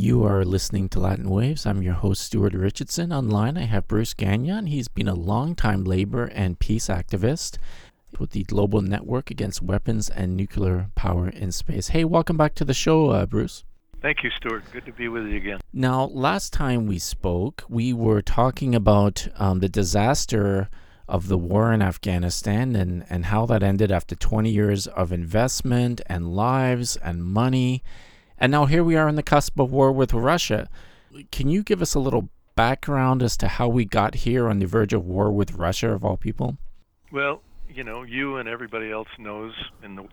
You are listening to Latin Waves. I'm your host, Stuart Richardson. Online, I have Bruce Gagnon. He's been a longtime labor and peace activist with the Global Network Against Weapons and Nuclear Power in Space. Hey, welcome back to the show, uh, Bruce. Thank you, Stuart. Good to be with you again. Now, last time we spoke, we were talking about um, the disaster of the war in Afghanistan and, and how that ended after 20 years of investment and lives and money and now here we are in the cusp of war with Russia. Can you give us a little background as to how we got here on the verge of war with Russia, of all people? Well, you know, you and everybody else knows in the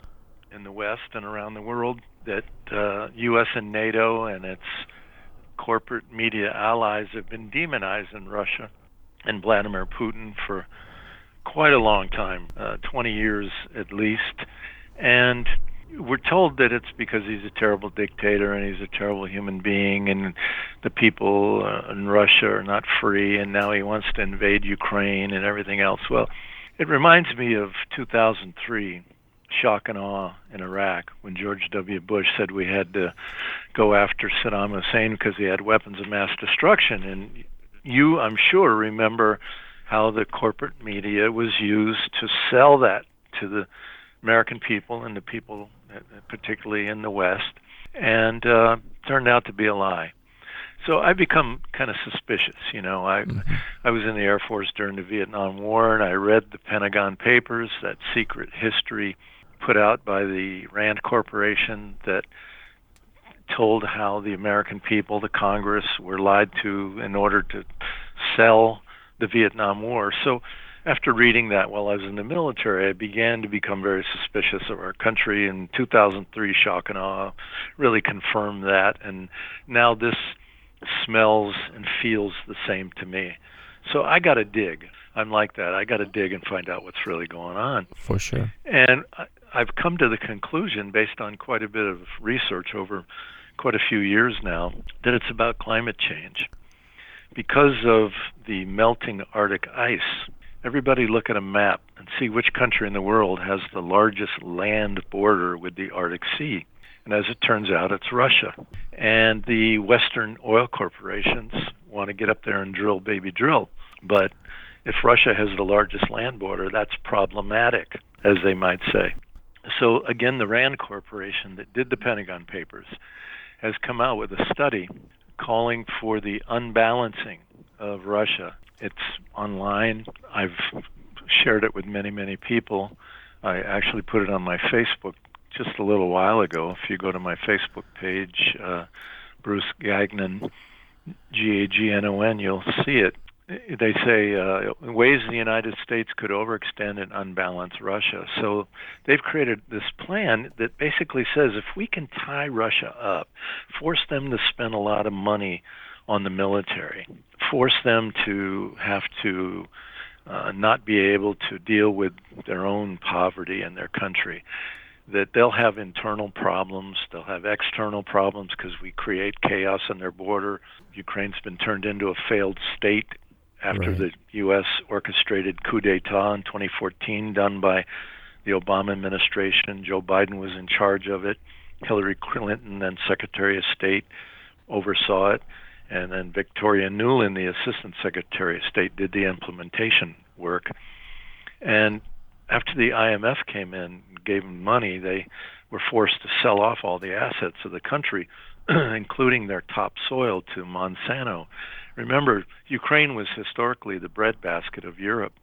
in the West and around the world that uh, U.S. and NATO and its corporate media allies have been demonizing Russia and Vladimir Putin for quite a long time, uh, 20 years at least. And we're told that it's because he's a terrible dictator and he's a terrible human being and the people uh, in Russia are not free and now he wants to invade Ukraine and everything else. Well, it reminds me of 2003 shock and awe in Iraq when George W. Bush said we had to go after Saddam Hussein because he had weapons of mass destruction and you I'm sure remember how the corporate media was used to sell that to the American people and the people particularly in the West, and uh, turned out to be a lie. So I become kind of suspicious. You know, I mm-hmm. I was in the Air Force during the Vietnam War, and I read the Pentagon Papers, that secret history put out by the Rand Corporation that told how the American people, the Congress, were lied to in order to sell the Vietnam War. So after reading that while I was in the military, I began to become very suspicious of our country. In 2003, shock and awe really confirmed that, and now this smells and feels the same to me. So I got to dig. I'm like that. I got to dig and find out what's really going on. For sure. And I've come to the conclusion, based on quite a bit of research over quite a few years now, that it's about climate change. Because of the melting Arctic ice, everybody look at a map and see which country in the world has the largest land border with the Arctic Sea. And as it turns out, it's Russia. And the Western oil corporations want to get up there and drill baby drill. But if Russia has the largest land border, that's problematic, as they might say. So, again, the RAND Corporation that did the Pentagon Papers has come out with a study calling for the unbalancing of Russia it's online. I've shared it with many, many people. I actually put it on my Facebook just a little while ago. If you go to my Facebook page, uh, Bruce Gagnon, G A G N O N, you'll see it. They say uh, ways the United States could overextend and unbalance Russia. So they've created this plan that basically says if we can tie Russia up, force them to spend a lot of money on the military, force them to have to uh, not be able to deal with their own poverty in their country. That they'll have internal problems, they'll have external problems because we create chaos on their border. Ukraine's been turned into a failed state after right. the U.S. orchestrated coup d'etat in 2014 done by the Obama administration. Joe Biden was in charge of it. Hillary Clinton, then Secretary of State, oversaw it and then Victoria Nuland, the Assistant Secretary of State, did the implementation work. And after the IMF came in, and gave them money, they were forced to sell off all the assets of the country, including their topsoil to Monsanto. Remember, Ukraine was historically the breadbasket of Europe.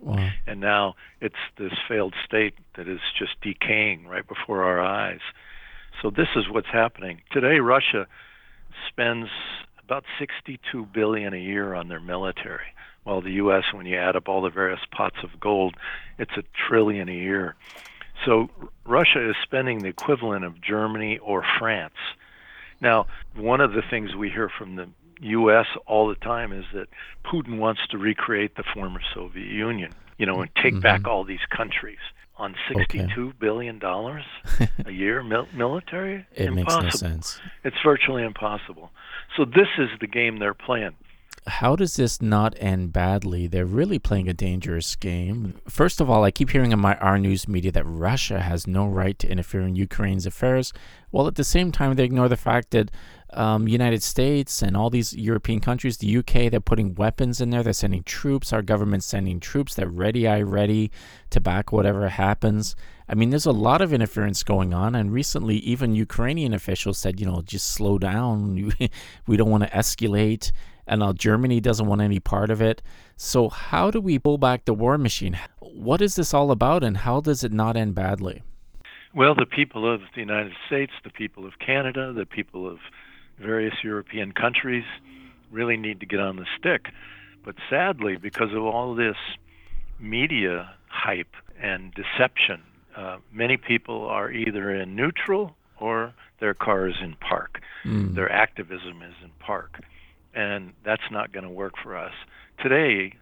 Wow. And now it's this failed state that is just decaying right before our eyes. So this is what's happening. Today Russia spends about 62 billion a year on their military. While the U.S., when you add up all the various pots of gold, it's a trillion a year. So Russia is spending the equivalent of Germany or France. Now, one of the things we hear from the U.S. all the time is that Putin wants to recreate the former Soviet Union, you know, and take mm-hmm. back all these countries on sixty-two okay. billion dollars a year mil- military. It impossible. makes no sense. It's virtually impossible. So this is the game they're playing how does this not end badly? They're really playing a dangerous game. First of all, I keep hearing in my our news media that Russia has no right to interfere in Ukraine's affairs, while at the same time they ignore the fact that um, United States and all these European countries, the UK, they're putting weapons in there. They're sending troops. Our government's sending troops. They're ready, I ready to back whatever happens. I mean, there's a lot of interference going on, and recently, even Ukrainian officials said, you know, just slow down. we don't want to escalate and now Germany doesn't want any part of it. So, how do we pull back the war machine? What is this all about, and how does it not end badly? Well, the people of the United States, the people of Canada, the people of various European countries really need to get on the stick. But sadly, because of all this media hype and deception, uh, many people are either in neutral or their car is in park. Mm. Their activism is in park and that's not going to work for us. Today,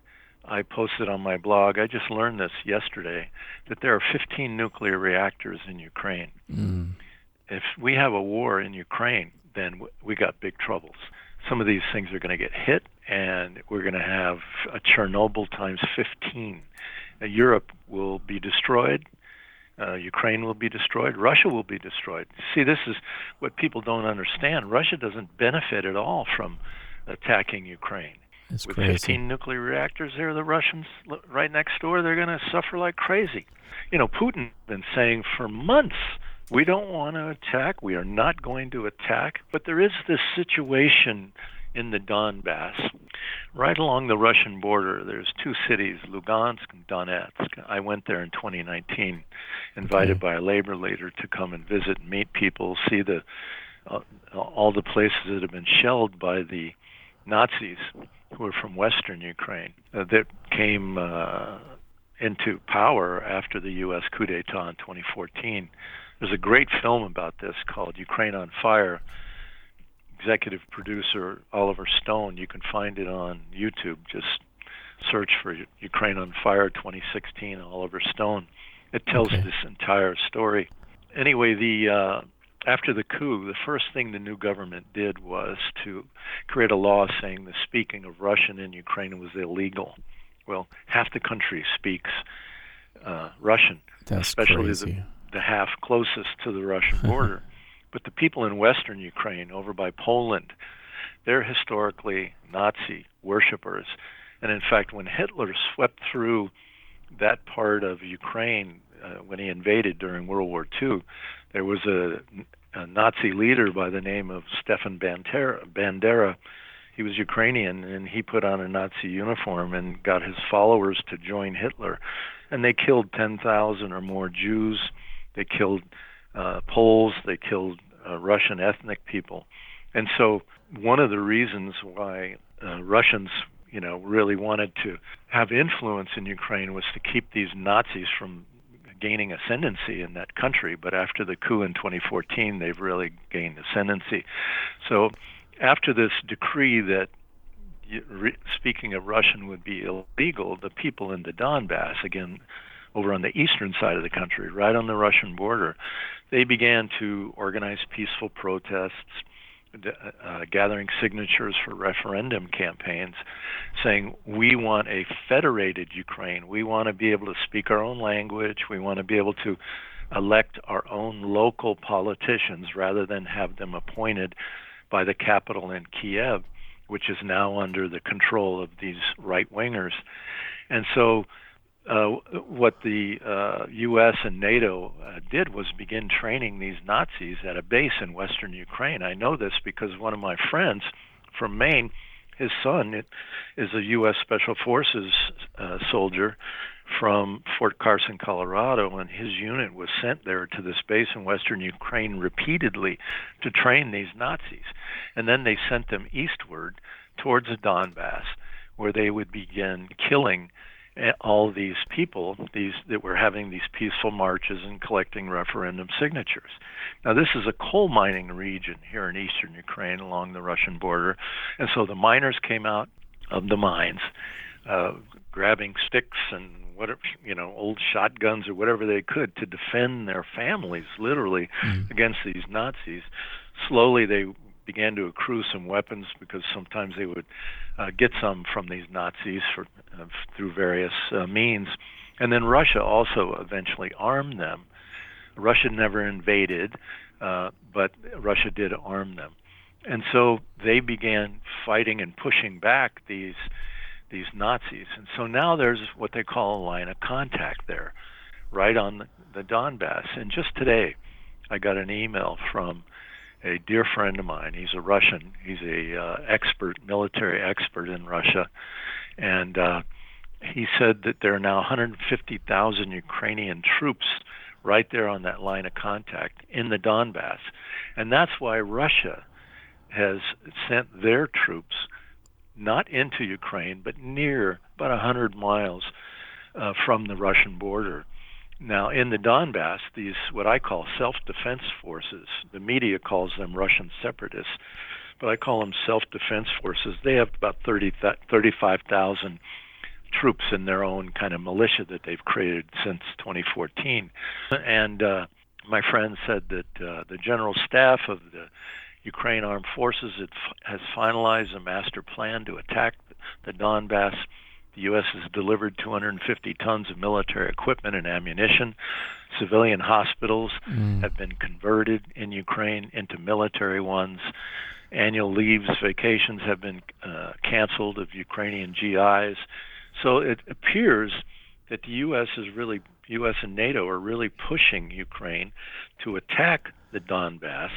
I posted on my blog, I just learned this yesterday, that there are 15 nuclear reactors in Ukraine. Mm. If we have a war in Ukraine, then we got big troubles. Some of these things are going to get hit, and we're going to have a Chernobyl times 15. Uh, Europe will be destroyed. Uh, Ukraine will be destroyed. Russia will be destroyed. See, this is what people don't understand. Russia doesn't benefit at all from attacking Ukraine. That's With crazy. 15 nuclear reactors there, the Russians right next door, they're going to suffer like crazy. You know, Putin's been saying for months, we don't want to attack, we are not going to attack, but there is this situation in the Donbass, right along the Russian border. There's two cities, Lugansk and Donetsk. I went there in 2019, invited okay. by a labor leader to come and visit, meet people, see the uh, all the places that have been shelled by the Nazis who were from Western Ukraine uh, that came uh, into power after the U.S. coup d'etat in 2014. There's a great film about this called Ukraine on Fire. Executive producer Oliver Stone. You can find it on YouTube. Just search for Ukraine on Fire 2016 Oliver Stone. It tells okay. this entire story. Anyway, the uh, after the coup, the first thing the new government did was to create a law saying the speaking of Russian in Ukraine was illegal. Well, half the country speaks uh, Russian, That's especially the, the half closest to the Russian border. but the people in western Ukraine, over by Poland, they're historically Nazi worshippers. And in fact, when Hitler swept through that part of Ukraine uh, when he invaded during World War II, there was a, a Nazi leader by the name of Stefan Bandera, Bandera. He was Ukrainian, and he put on a Nazi uniform and got his followers to join Hitler. And they killed 10,000 or more Jews. They killed uh, Poles. They killed uh, Russian ethnic people. And so, one of the reasons why uh, Russians you know, really wanted to have influence in Ukraine was to keep these Nazis from gaining ascendancy in that country. But after the coup in 2014, they've really gained ascendancy. So after this decree that speaking of Russian would be illegal, the people in the Donbass, again, over on the eastern side of the country, right on the Russian border, they began to organize peaceful protests, uh, gathering signatures for referendum campaigns saying we want a federated Ukraine. We want to be able to speak our own language. We want to be able to elect our own local politicians rather than have them appointed by the capital in Kiev, which is now under the control of these right wingers. And so uh, what the uh, U.S. and NATO uh, did was begin training these Nazis at a base in western Ukraine. I know this because one of my friends from Maine, his son is a U.S. Special Forces uh, soldier from Fort Carson, Colorado, and his unit was sent there to this base in western Ukraine repeatedly to train these Nazis. And then they sent them eastward towards the Donbass, where they would begin killing all these people these that were having these peaceful marches and collecting referendum signatures. Now this is a coal mining region here in eastern Ukraine along the Russian border, and so the miners came out of the mines, uh, grabbing sticks and whatever you know old shotguns or whatever they could to defend their families literally mm. against these Nazis. Slowly they began to accrue some weapons because sometimes they would uh, get some from these Nazis for, uh, through various uh, means. And then Russia also eventually armed them. Russia never invaded, uh, but Russia did arm them. And so they began fighting and pushing back these these Nazis. And so now there's what they call a line of contact there, right on the, the Donbass. And just today, I got an email from a dear friend of mine. He's a Russian. He's a uh, expert, military expert in Russia, and uh, he said that there are now 150,000 Ukrainian troops right there on that line of contact in the Donbass, and that's why Russia has sent their troops not into Ukraine but near about 100 miles uh, from the Russian border now, in the Donbass, these what I call self-defense forces, the media calls them Russian separatists, but I call them self-defense forces. They have about 30, 35,000 troops in their own kind of militia that they've created since 2014. And uh, my friend said that uh, the general staff of the Ukraine Armed Forces has finalized a master plan to attack the Donbass the U.S. has delivered 250 tons of military equipment and ammunition. Civilian hospitals mm. have been converted in Ukraine into military ones. Annual leaves, vacations have been uh, canceled of Ukrainian GIs. So it appears that the U.S. is really, U.S. and NATO are really pushing Ukraine to attack the Donbass,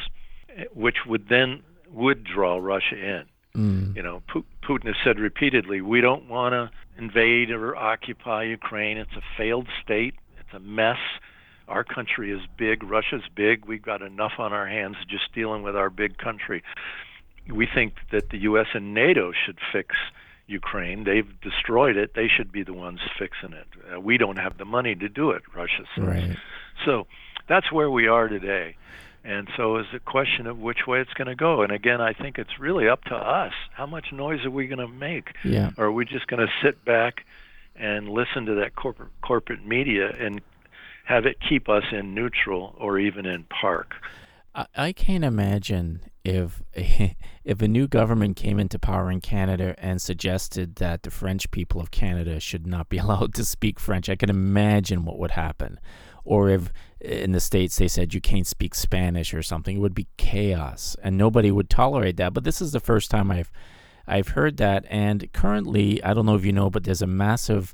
which would then would draw Russia in. Mm. You know, Putin has said repeatedly, we don't want to invade or occupy Ukraine. It's a failed state. It's a mess. Our country is big. Russia's big. We've got enough on our hands just dealing with our big country. We think that the U.S. and NATO should fix Ukraine. They've destroyed it. They should be the ones fixing it. Uh, we don't have the money to do it, Russia says. Right. So that's where we are today. And so it's a question of which way it's going to go. And again, I think it's really up to us. How much noise are we going to make? Yeah. Or are we just going to sit back and listen to that corporate corporate media and have it keep us in neutral or even in park? I, I can't imagine if a, if a new government came into power in Canada and suggested that the French people of Canada should not be allowed to speak French. I can imagine what would happen or if in the states they said you can't speak Spanish or something, it would be chaos, and nobody would tolerate that. But this is the first time I've I've heard that, and currently I don't know if you know, but there's a massive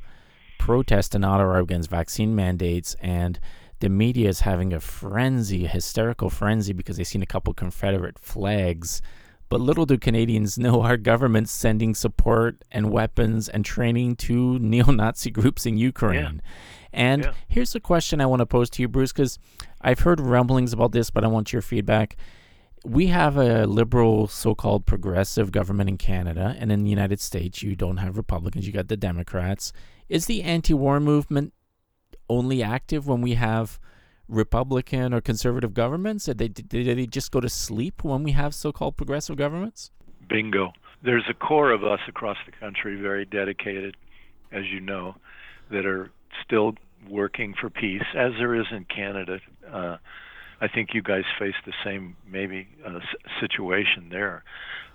protest in Ottawa against vaccine mandates, and the media is having a frenzy, a hysterical frenzy, because they've seen a couple Confederate flags. But little do Canadians know our government's sending support and weapons and training to neo Nazi groups in Ukraine. Yeah. And yeah. here's a question I want to pose to you, Bruce, because I've heard rumblings about this, but I want your feedback. We have a liberal, so called progressive government in Canada, and in the United States, you don't have Republicans, you got the Democrats. Is the anti war movement only active when we have Republican or conservative governments? Did they, did they just go to sleep when we have so called progressive governments? Bingo. There's a core of us across the country very dedicated, as you know, that are still working for peace, as there is in Canada. Uh, I think you guys face the same maybe uh, situation there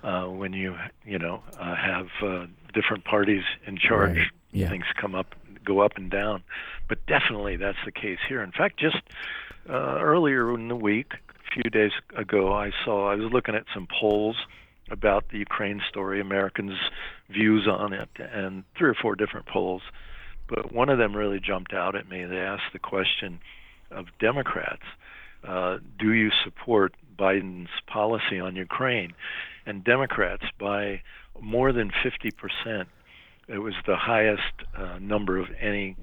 uh, when you you know uh, have uh, different parties in charge. Right. Yeah. Things come up, go up and down, but definitely that's the case here. In fact, just uh, earlier in the week, a few days ago, I saw I was looking at some polls about the Ukraine story, Americans' views on it, and three or four different polls but one of them really jumped out at me. They asked the question of Democrats uh, Do you support Biden's policy on Ukraine? And Democrats, by more than 50%, it was the highest uh, number of any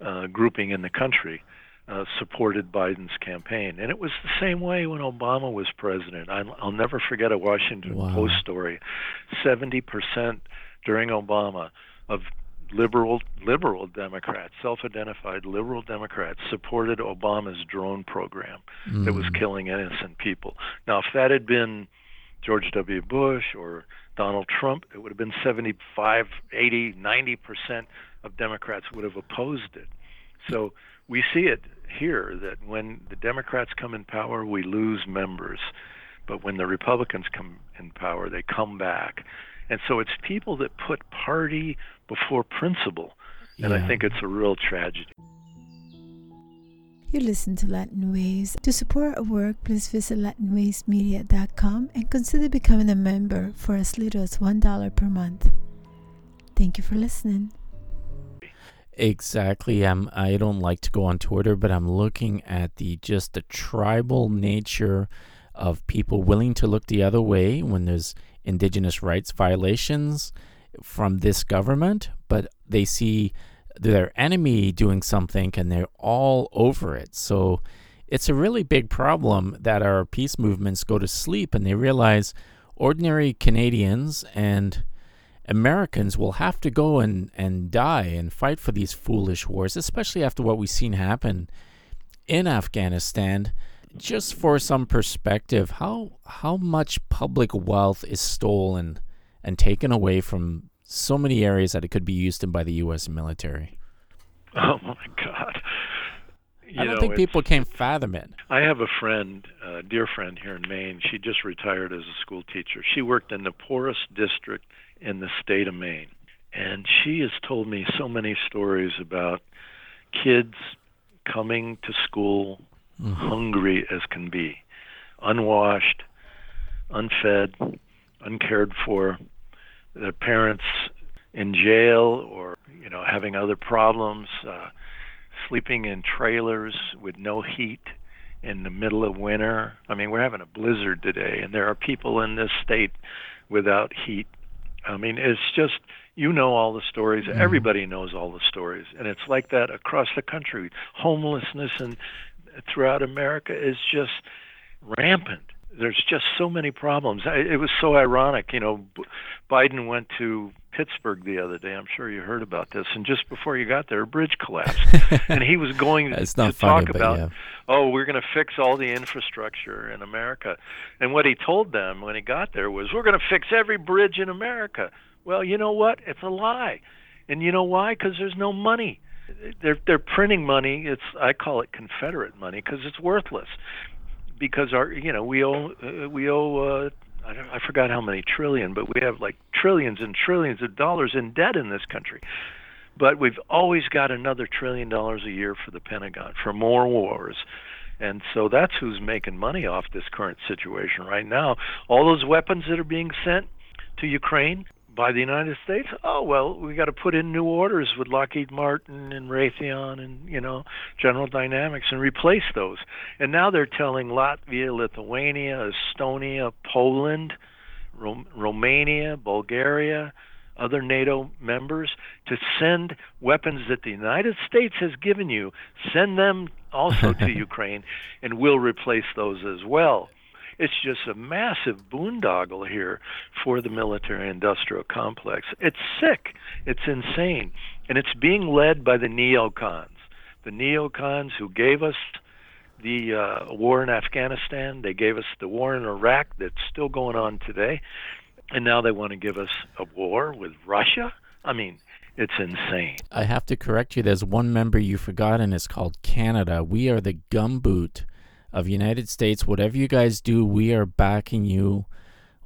uh, grouping in the country. Uh, supported Biden's campaign. And it was the same way when Obama was president. I'll, I'll never forget a Washington wow. Post story. 70% during Obama of liberal liberal Democrats, self-identified liberal Democrats, supported Obama's drone program mm. that was mm. killing innocent people. Now, if that had been George W. Bush or Donald Trump, it would have been 75, 80, 90 percent of Democrats would have opposed it. So we see it here that when the Democrats come in power, we lose members, but when the Republicans come in power, they come back. And so it's people that put party before principle. And yeah. I think it's a real tragedy. You listen to Latin Waves. To support our work, please visit LatinWavesMedia.com and consider becoming a member for as little as $1 per month. Thank you for listening. Exactly. I'm. I don't like to go on Twitter, but I'm looking at the just the tribal nature of people willing to look the other way when there's indigenous rights violations from this government, but they see their enemy doing something and they're all over it. So it's a really big problem that our peace movements go to sleep and they realize ordinary Canadians and Americans will have to go and, and die and fight for these foolish wars, especially after what we've seen happen in Afghanistan just for some perspective, how how much public wealth is stolen and taken away from so many areas that it could be used in by the U.S. military? Oh my God! You I don't know, think people can fathom it. I have a friend, a dear friend here in Maine. She just retired as a school teacher. She worked in the poorest district in the state of Maine, and she has told me so many stories about kids coming to school mm-hmm. hungry as can be, unwashed, unfed, uncared for. Their parents in jail or you know having other problems, uh, sleeping in trailers with no heat in the middle of winter. I mean, we're having a blizzard today, and there are people in this state without heat. I mean, it's just you know all the stories. Mm. Everybody knows all the stories, and it's like that across the country. Homelessness and throughout America is just rampant. There's just so many problems. It was so ironic, you know. Biden went to Pittsburgh the other day. I'm sure you heard about this. And just before you got there, a bridge collapsed, and he was going to funny, talk about, yeah. oh, we're going to fix all the infrastructure in America. And what he told them when he got there was, we're going to fix every bridge in America. Well, you know what? It's a lie. And you know why? Because there's no money they're they're printing money. It's I call it Confederate money because it's worthless. Because our you know we owe uh, we owe uh, I, don't, I forgot how many trillion, but we have like trillions and trillions of dollars in debt in this country. But we've always got another trillion dollars a year for the Pentagon for more wars. And so that's who's making money off this current situation right now. All those weapons that are being sent to Ukraine, by the United States, oh well, we got to put in new orders with Lockheed Martin and Raytheon and you know General Dynamics and replace those. And now they're telling Latvia, Lithuania, Estonia, Poland, Rom- Romania, Bulgaria, other NATO members to send weapons that the United States has given you. Send them also to Ukraine, and we'll replace those as well. It's just a massive boondoggle here for the military industrial complex. It's sick. It's insane. And it's being led by the neocons. The neocons who gave us the uh, war in Afghanistan, they gave us the war in Iraq that's still going on today, and now they want to give us a war with Russia. I mean, it's insane. I have to correct you. There's one member you forgot, and it's called Canada. We are the gumboot of United States. Whatever you guys do, we are backing you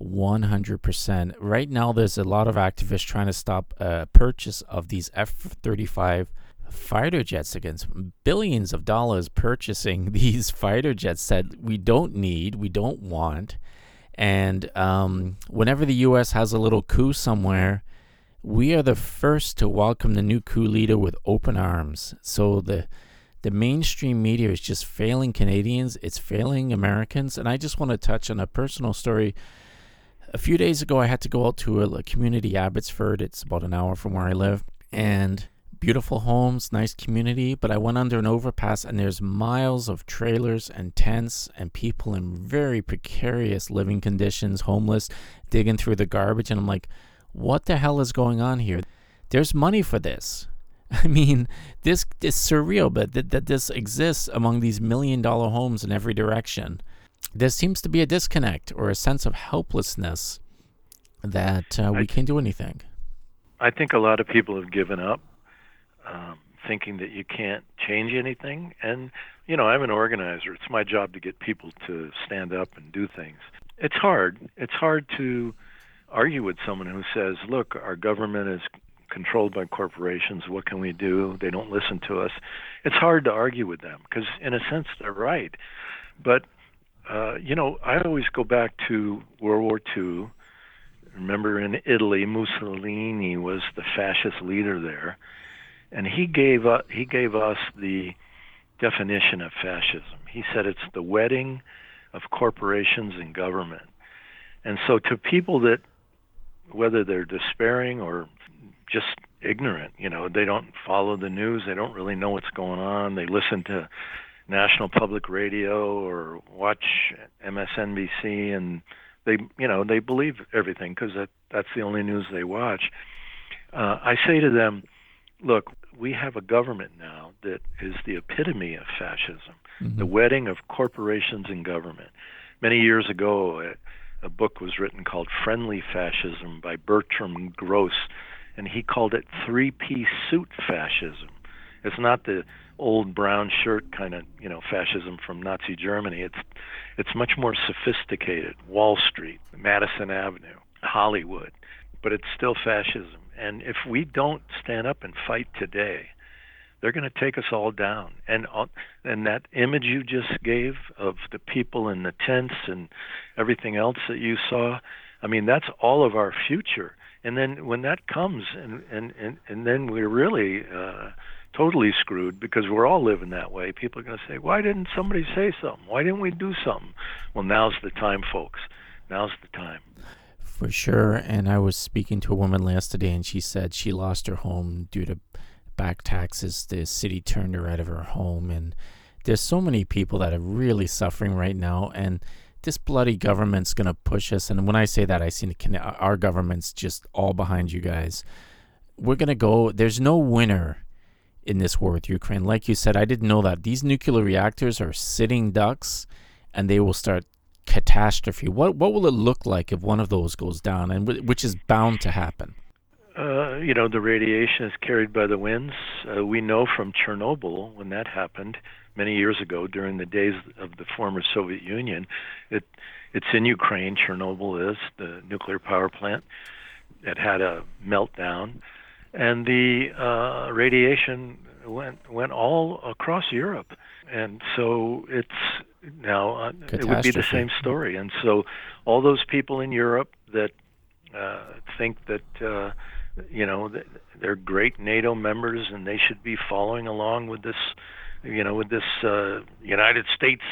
100%. Right now, there's a lot of activists trying to stop uh, purchase of these F-35 fighter jets against billions of dollars purchasing these fighter jets that we don't need, we don't want. And um, whenever the U.S. has a little coup somewhere, we are the first to welcome the new coup leader with open arms. So the the mainstream media is just failing Canadians, it's failing Americans. And I just want to touch on a personal story. A few days ago, I had to go out to a, community, Abbotsford. It's about an hour from where I live. And beautiful homes, nice community. But I went under an overpass, and there's miles of trailers and tents and people in very precarious living conditions, homeless, digging through the garbage. And I'm like, what the hell is going on here? there's money for this. I mean, this is surreal, but that, that this exists among these million dollar homes in every direction. There seems to be a disconnect or a sense of helplessness that uh, we can't do anything. I think a lot of people have given up, um, thinking that you can't change anything. And, you know, I'm an organizer. It's my job to get people to stand up and do things. It's hard. It's hard to argue with someone who says, look, our government is controlled by corporations. What can we do? They don't listen to us. It's hard to argue with them because, in a sense, they're right. But, uh, you know, I always go back to World War II. Remember in Italy, Mussolini was the fascist leader there, and he gave he gave us the definition of fascism. He said it's the wedding of corporations and government. And so, to people that, whether they're despairing or just ignorant. You know, they don't follow the news. They don't really know what's going on. They listen to national public radio or watch MSNBC, and they, you know, they believe everything because that that's the only news they watch. Uh, I say to them, look, we have a government now that is the epitome of fascism, mm-hmm. the wedding of corporations and government. Many years ago, a, a book was written called Friendly Fascism by Bertram Gross and he called it three piece suit fascism. It's not the old brown shirt kind of you know fascism from Nazi Germany. It's it's much more sophisticated. Wall Street, Madison Avenue, Hollywood, but it's still fascism. And if we don't stand up and fight today, they're going to take us all down. And and that image you just gave of the people in the tents and everything else that you saw, I mean that's all of our future and then when that comes and and and, and then we're really uh, totally screwed because we're all living that way people are going to say why didn't somebody say something? Why didn't we do something? Well now's the time folks. Now's the time. For sure. And i was speaking to a woman yesterday and she said she lost her home due to back taxes. The city turned her out of her home. And there's so many people that are really suffering right now. And this bloody government's going to push us. And when I say that, I see our government's just all behind you guys. We're going to go, there's no winner in this war with Ukraine. Like you said, I didn't know that. These nuclear reactors are sitting ducks and they will start catastrophe. What, what will it look like if one of those goes down, and w- which is bound to happen? Uh, you know, the radiation is carried by the winds. Uh, we know from Chernobyl when that happened many years ago during the days of the former Soviet Union. It it's in Ukraine. Chernobyl is the nuclear power plant. It had a meltdown, and the uh, radiation went went all across Europe, and so it's now uh, it would be the same story. And so all those people in Europe that uh, think that uh, you know they're great NATO members and they should be following along with this you know, with this uh, United States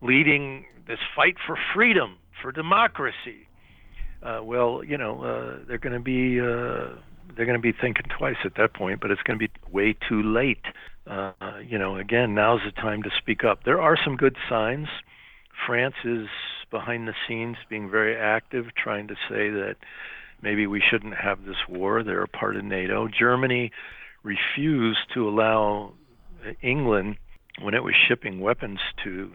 leading this fight for freedom, for democracy. Uh, well, you know, uh, they're going to be uh, they're going to be thinking twice at that point, but it's going to be way too late. Uh, you know, again, now's the time to speak up. There are some good signs. France is behind the scenes being very active, trying to say that maybe we shouldn't have this war. They're a part of NATO. Germany refused to allow England, when it was shipping weapons to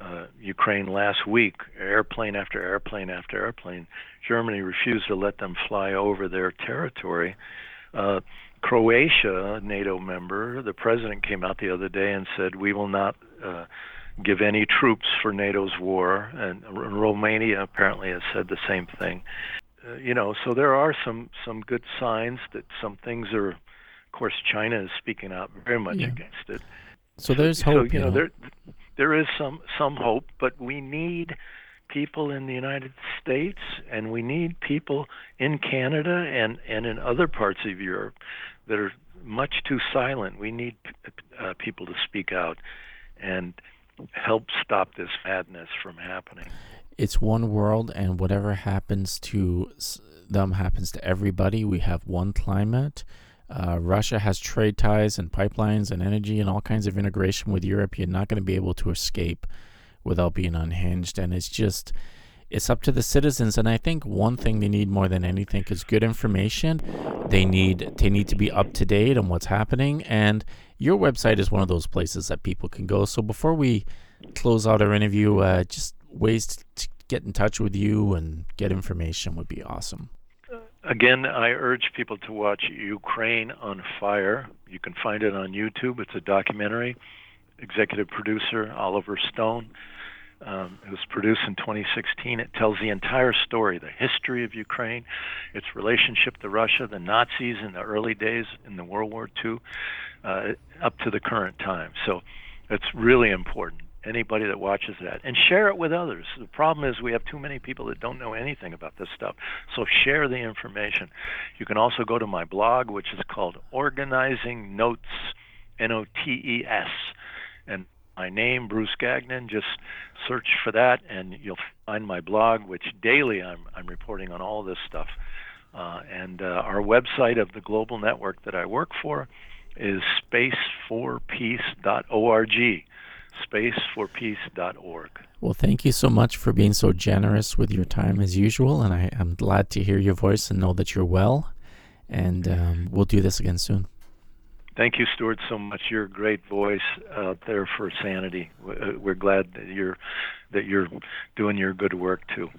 uh, Ukraine last week, airplane after airplane after airplane, Germany refused to let them fly over their territory. Uh, Croatia, NATO member, the president came out the other day and said, We will not uh, give any troops for NATO's war. And Romania apparently has said the same thing. Uh, you know, so there are some, some good signs that some things are of course, China is speaking out very much yeah. against it. So there's hope. So, you know, there there is some some hope, but we need people in the United States and we need people in Canada and and in other parts of Europe that are much too silent. We need uh, people to speak out and help stop this madness from happening. It's one world, and whatever happens to them happens to everybody. We have one climate. Uh, Russia has trade ties and pipelines and energy and all kinds of integration with Europe. You're not going to be able to escape without being unhinged. And it's just, it's up to the citizens. And i think one thing they need more than anything is good information. They need they need to be up to date on what's happening. And your website is one of those places that people can go. So before we close out our interview uh, just ways to get in touch with you and get information would be awesome Again, I urge people to watch Ukraine on Fire. You can find it on YouTube. It's a documentary. Executive producer Oliver Stone. Um, it was produced in 2016. It tells the entire story, the history of Ukraine, its relationship to Russia, the Nazis in the early days in the World War II, uh, up to the current time. So it's really important anybody that watches that and share it with others. The problem is we have too many people that don't know anything about this stuff. So share the information. You can also go to my blog, which is called Organizing Notes, N O T E S. And my name, Bruce Gagnon, just search for that and you'll find my blog, which daily I'm, I'm reporting on all this stuff. Uh, and uh, our website of the global network that I work for is space4peace.org spaceforpeace.org. Well, thank you so much for being so generous with your time as usual. And I, am glad to hear your voice and know that you're well. And um, we'll do this again soon. Thank you, Stuart, so much. You're a great voice out there for sanity. Uh, we're glad that you're that you're doing your good work too.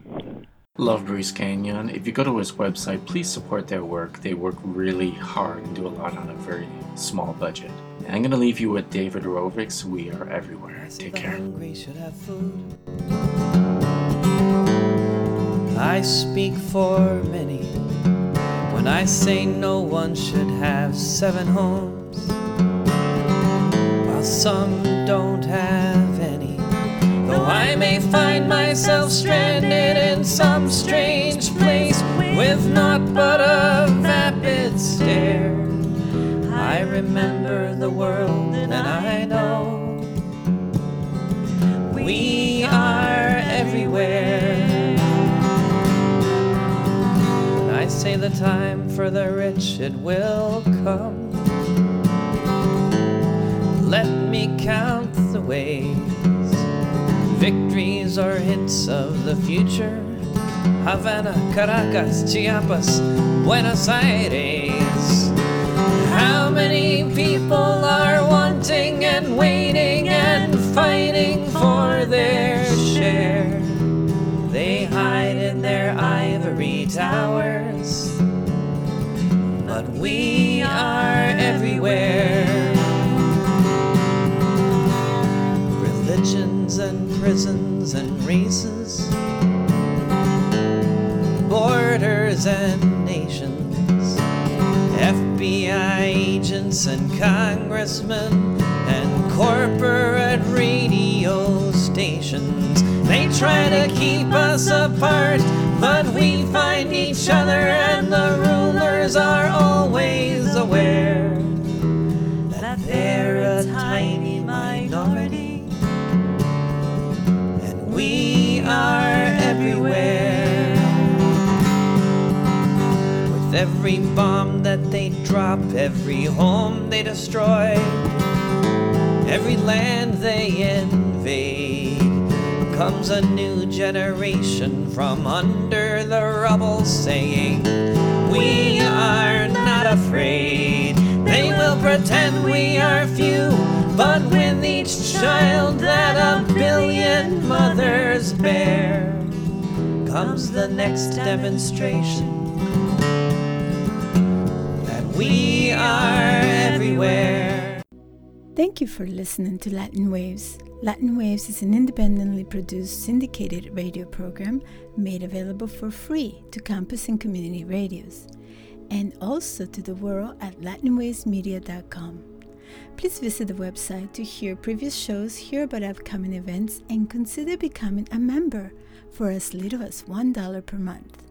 Love Bruce Gagnon. If you go to his website, please support their work. They work really hard and do a lot on a very small budget. I'm going to leave you with David Rovics. We are everywhere. Take care. I speak for many when I say no one should have seven homes, while some don't have. I may find myself stranded in some strange place with naught but a vapid stare. I remember the world and I know we are everywhere. I say the time for the rich it will come. Let me count the ways, victories or hints of the future. Havana, Caracas, Chiapas, Buenos Aires. How many people are wanting and waiting and fighting for their share? They hide in their ivory towers, but we are everywhere. Religions and prisons and races, borders and nations FBI agents and congressmen and corporate radio stations. They try to keep us apart, but we find each other, and the rulers are always aware everywhere. every bomb that they drop, every home they destroy, every land they invade, comes a new generation from under the rubble saying, We are not afraid. They will pretend we are few, but with each child that a billion mothers bear, comes the next demonstration that we are everywhere. Thank you for listening to Latin Waves. Latin Waves is an independently produced syndicated radio program made available for free to campus and community radios and also to the world at latinwavesmedia.com. Please visit the website to hear previous shows, hear about upcoming events, and consider becoming a member for as little as $1 per month.